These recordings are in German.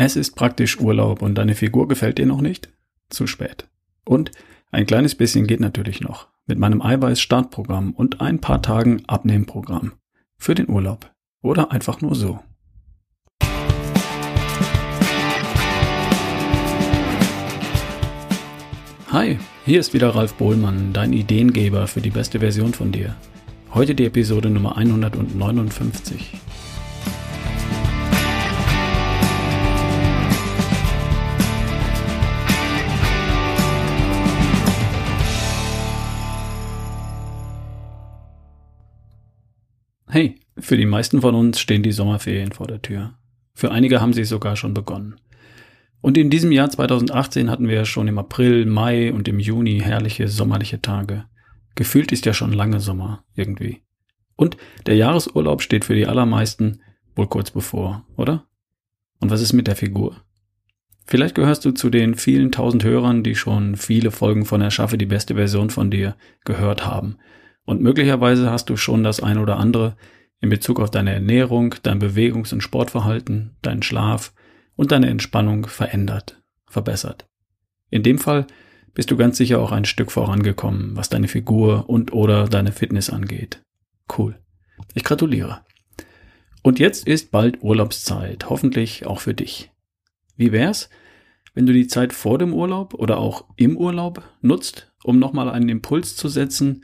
Es ist praktisch Urlaub und deine Figur gefällt dir noch nicht? Zu spät. Und ein kleines bisschen geht natürlich noch. Mit meinem Eiweiß-Startprogramm und ein paar Tagen Abnehmprogramm. Für den Urlaub. Oder einfach nur so. Hi, hier ist wieder Ralf Bohlmann, dein Ideengeber für die beste Version von dir. Heute die Episode Nummer 159. Hey, für die meisten von uns stehen die Sommerferien vor der Tür. Für einige haben sie sogar schon begonnen. Und in diesem Jahr 2018 hatten wir schon im April, Mai und im Juni herrliche sommerliche Tage. Gefühlt ist ja schon lange Sommer, irgendwie. Und der Jahresurlaub steht für die allermeisten wohl kurz bevor, oder? Und was ist mit der Figur? Vielleicht gehörst du zu den vielen tausend Hörern, die schon viele Folgen von Erschaffe die beste Version von dir gehört haben. Und möglicherweise hast du schon das ein oder andere in Bezug auf deine Ernährung, dein Bewegungs- und Sportverhalten, deinen Schlaf und deine Entspannung verändert, verbessert. In dem Fall bist du ganz sicher auch ein Stück vorangekommen, was deine Figur und oder deine Fitness angeht. Cool. Ich gratuliere. Und jetzt ist bald Urlaubszeit, hoffentlich auch für dich. Wie wär's, wenn du die Zeit vor dem Urlaub oder auch im Urlaub nutzt, um nochmal einen Impuls zu setzen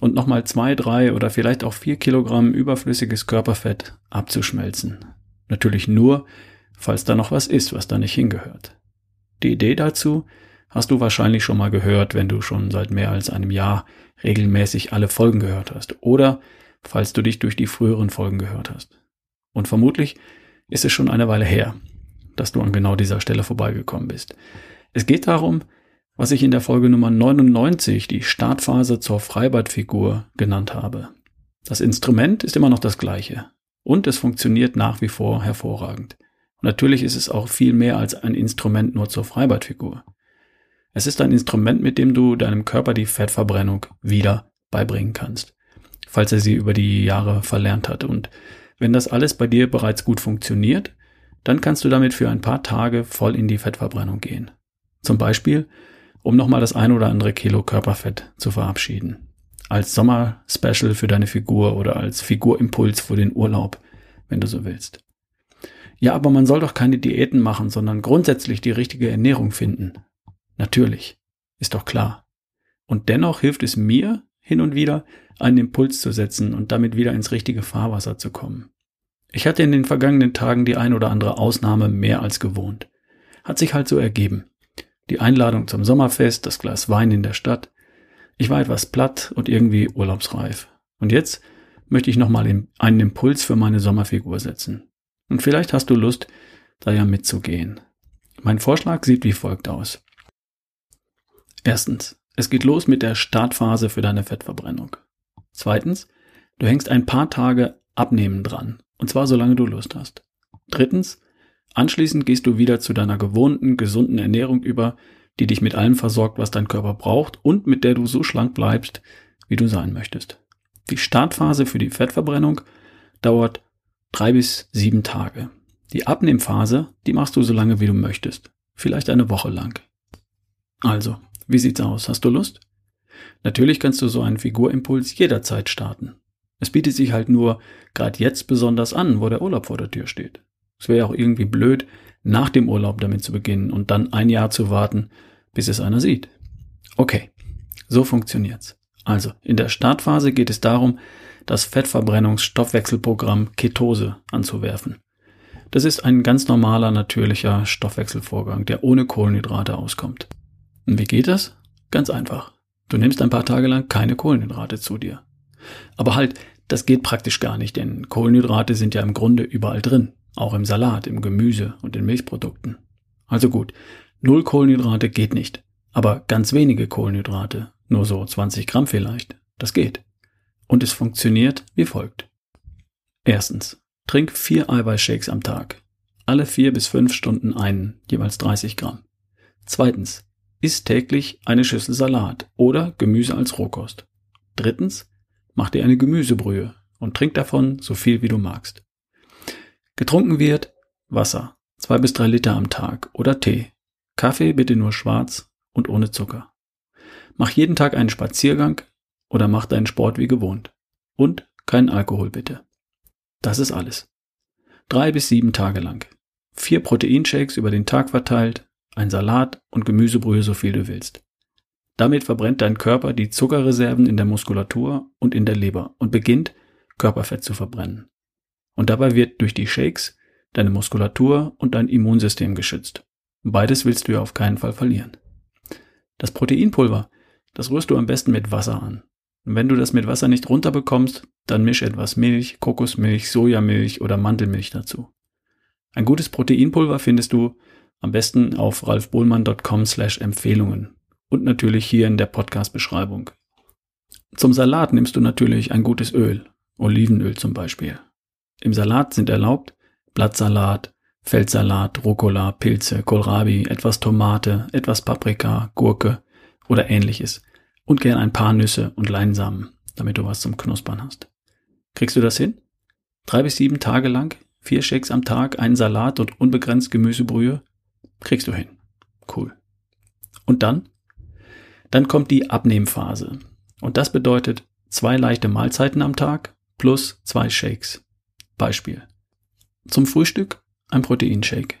und nochmal zwei, drei oder vielleicht auch vier Kilogramm überflüssiges Körperfett abzuschmelzen? Natürlich nur, falls da noch was ist, was da nicht hingehört. Die Idee dazu hast du wahrscheinlich schon mal gehört, wenn du schon seit mehr als einem Jahr regelmäßig alle Folgen gehört hast oder falls du dich durch die früheren Folgen gehört hast. Und vermutlich ist es schon eine Weile her, dass du an genau dieser Stelle vorbeigekommen bist. Es geht darum, was ich in der Folge Nummer 99 die Startphase zur Freibadfigur genannt habe. Das Instrument ist immer noch das gleiche und es funktioniert nach wie vor hervorragend. Und natürlich ist es auch viel mehr als ein Instrument nur zur Freibadfigur. Es ist ein Instrument, mit dem du deinem Körper die Fettverbrennung wieder beibringen kannst, falls er sie über die Jahre verlernt hat. Und wenn das alles bei dir bereits gut funktioniert, dann kannst du damit für ein paar Tage voll in die Fettverbrennung gehen. Zum Beispiel, um nochmal das ein oder andere Kilo Körperfett zu verabschieden. Als Sommer-Special für deine Figur oder als Figurimpuls für den Urlaub, wenn du so willst. Ja, aber man soll doch keine Diäten machen, sondern grundsätzlich die richtige Ernährung finden. Natürlich, ist doch klar. Und dennoch hilft es mir, hin und wieder einen Impuls zu setzen und damit wieder ins richtige Fahrwasser zu kommen. Ich hatte in den vergangenen Tagen die ein oder andere Ausnahme mehr als gewohnt. Hat sich halt so ergeben. Die Einladung zum Sommerfest, das Glas Wein in der Stadt. Ich war etwas platt und irgendwie urlaubsreif. Und jetzt möchte ich nochmal einen Impuls für meine Sommerfigur setzen. Und vielleicht hast du Lust, da ja mitzugehen. Mein Vorschlag sieht wie folgt aus. Erstens, es geht los mit der Startphase für deine Fettverbrennung. Zweitens, du hängst ein paar Tage Abnehmen dran. Und zwar solange du Lust hast. Drittens, anschließend gehst du wieder zu deiner gewohnten, gesunden Ernährung über, die dich mit allem versorgt, was dein Körper braucht und mit der du so schlank bleibst, wie du sein möchtest. Die Startphase für die Fettverbrennung dauert drei bis sieben Tage. Die Abnehmphase, die machst du so lange wie du möchtest. Vielleicht eine Woche lang. Also, wie sieht's aus? Hast du Lust? Natürlich kannst du so einen Figurimpuls jederzeit starten. Es bietet sich halt nur gerade jetzt besonders an, wo der Urlaub vor der Tür steht. Es wäre auch irgendwie blöd, nach dem Urlaub damit zu beginnen und dann ein Jahr zu warten, bis es einer sieht. Okay, so funktioniert's. Also, in der Startphase geht es darum, das Fettverbrennungsstoffwechselprogramm Ketose anzuwerfen. Das ist ein ganz normaler, natürlicher Stoffwechselvorgang, der ohne Kohlenhydrate auskommt. Und wie geht das? Ganz einfach. Du nimmst ein paar Tage lang keine Kohlenhydrate zu dir. Aber halt, das geht praktisch gar nicht, denn Kohlenhydrate sind ja im Grunde überall drin. Auch im Salat, im Gemüse und in Milchprodukten. Also gut, null Kohlenhydrate geht nicht. Aber ganz wenige Kohlenhydrate, nur so 20 Gramm vielleicht, das geht. Und es funktioniert wie folgt. Erstens, trink vier Eiweißshakes am Tag. Alle vier bis fünf Stunden einen, jeweils 30 Gramm. Zweitens, iss täglich eine Schüssel Salat oder Gemüse als Rohkost. Drittens, mach dir eine Gemüsebrühe und trink davon so viel wie du magst. Getrunken wird Wasser. Zwei bis drei Liter am Tag oder Tee. Kaffee bitte nur schwarz und ohne Zucker. Mach jeden Tag einen Spaziergang oder mach deinen Sport wie gewohnt. Und keinen Alkohol bitte. Das ist alles. Drei bis sieben Tage lang. Vier Proteinshakes über den Tag verteilt, ein Salat und Gemüsebrühe so viel du willst. Damit verbrennt dein Körper die Zuckerreserven in der Muskulatur und in der Leber und beginnt Körperfett zu verbrennen. Und dabei wird durch die Shakes deine Muskulatur und dein Immunsystem geschützt. Beides willst du ja auf keinen Fall verlieren. Das Proteinpulver, das rührst du am besten mit Wasser an. Und wenn du das mit Wasser nicht runterbekommst, dann misch etwas Milch, Kokosmilch, Sojamilch oder Mandelmilch dazu. Ein gutes Proteinpulver findest du am besten auf ralfbohlmann.com slash Empfehlungen und natürlich hier in der Podcast-Beschreibung. Zum Salat nimmst du natürlich ein gutes Öl, Olivenöl zum Beispiel. Im Salat sind erlaubt Blattsalat, Feldsalat, Rucola, Pilze, Kohlrabi, etwas Tomate, etwas Paprika, Gurke oder ähnliches und gern ein paar Nüsse und Leinsamen, damit du was zum Knuspern hast. Kriegst du das hin? Drei bis sieben Tage lang, vier Shakes am Tag, einen Salat und unbegrenzt Gemüsebrühe? Kriegst du hin. Cool. Und dann? Dann kommt die Abnehmphase. Und das bedeutet zwei leichte Mahlzeiten am Tag plus zwei Shakes. Beispiel. Zum Frühstück ein Proteinshake.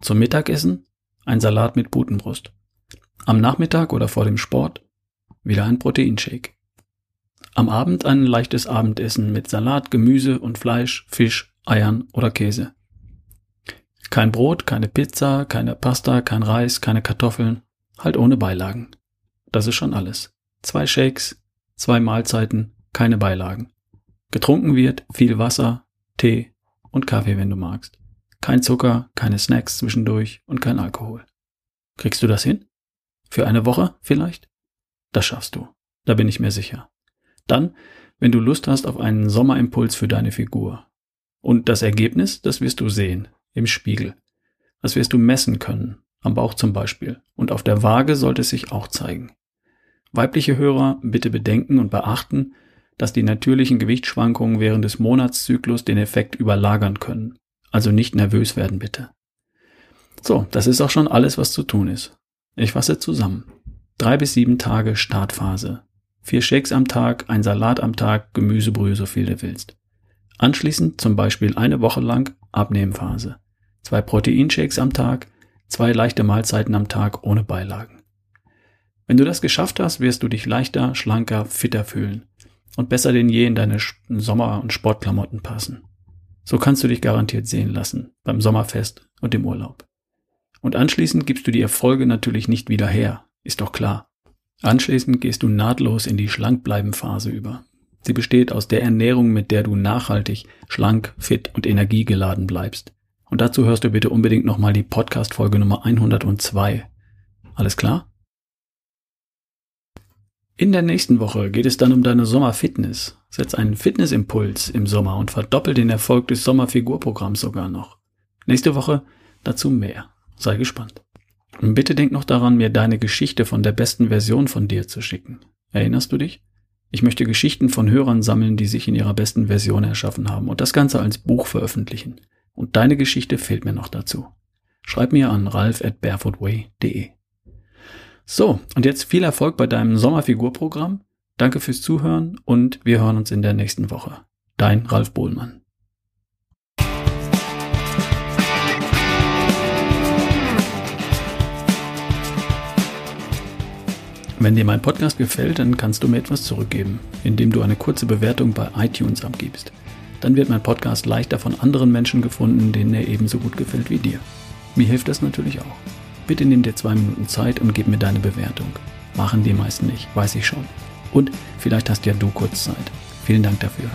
Zum Mittagessen ein Salat mit Putenbrust. Am Nachmittag oder vor dem Sport wieder ein Proteinshake. Am Abend ein leichtes Abendessen mit Salat, Gemüse und Fleisch, Fisch, Eiern oder Käse. Kein Brot, keine Pizza, keine Pasta, kein Reis, keine Kartoffeln, halt ohne Beilagen. Das ist schon alles. Zwei Shakes, zwei Mahlzeiten, keine Beilagen. Getrunken wird viel Wasser, Tee und Kaffee, wenn du magst. Kein Zucker, keine Snacks zwischendurch und kein Alkohol. Kriegst du das hin? Für eine Woche vielleicht? Das schaffst du. Da bin ich mir sicher. Dann, wenn du Lust hast auf einen Sommerimpuls für deine Figur. Und das Ergebnis, das wirst du sehen, im Spiegel. Das wirst du messen können, am Bauch zum Beispiel. Und auf der Waage sollte es sich auch zeigen. Weibliche Hörer bitte bedenken und beachten, dass die natürlichen Gewichtsschwankungen während des Monatszyklus den Effekt überlagern können. Also nicht nervös werden bitte. So, das ist auch schon alles, was zu tun ist. Ich fasse zusammen. Drei bis sieben Tage Startphase. Vier Shakes am Tag, ein Salat am Tag, Gemüsebrühe, so viel du willst. Anschließend zum Beispiel eine Woche lang Abnehmphase. Zwei Proteinshakes am Tag, zwei leichte Mahlzeiten am Tag ohne Beilagen. Wenn du das geschafft hast, wirst du dich leichter, schlanker, fitter fühlen und besser denn je in deine Sommer- und Sportklamotten passen. So kannst du dich garantiert sehen lassen beim Sommerfest und im Urlaub. Und anschließend gibst du die Erfolge natürlich nicht wieder her, ist doch klar. Anschließend gehst du nahtlos in die Schlankbleiben-Phase über. Sie besteht aus der Ernährung, mit der du nachhaltig, schlank, fit und energiegeladen bleibst. Und dazu hörst du bitte unbedingt nochmal die Podcast-Folge Nummer 102. Alles klar? In der nächsten Woche geht es dann um deine Sommerfitness. Setz einen Fitnessimpuls im Sommer und verdoppel den Erfolg des Sommerfigurprogramms sogar noch. Nächste Woche dazu mehr. Sei gespannt. Und bitte denk noch daran, mir deine Geschichte von der besten Version von dir zu schicken. Erinnerst du dich? Ich möchte Geschichten von Hörern sammeln, die sich in ihrer besten Version erschaffen haben und das Ganze als Buch veröffentlichen. Und deine Geschichte fehlt mir noch dazu. Schreib mir an ralf at barefootway.de. So, und jetzt viel Erfolg bei deinem Sommerfigurprogramm. Danke fürs Zuhören und wir hören uns in der nächsten Woche. Dein Ralf Bohlmann. Wenn dir mein Podcast gefällt, dann kannst du mir etwas zurückgeben, indem du eine kurze Bewertung bei iTunes abgibst. Dann wird mein Podcast leichter von anderen Menschen gefunden, denen er ebenso gut gefällt wie dir. Mir hilft das natürlich auch. Bitte nimm dir zwei Minuten Zeit und gib mir deine Bewertung. Machen die meisten nicht, weiß ich schon. Und vielleicht hast ja du kurz Zeit. Vielen Dank dafür.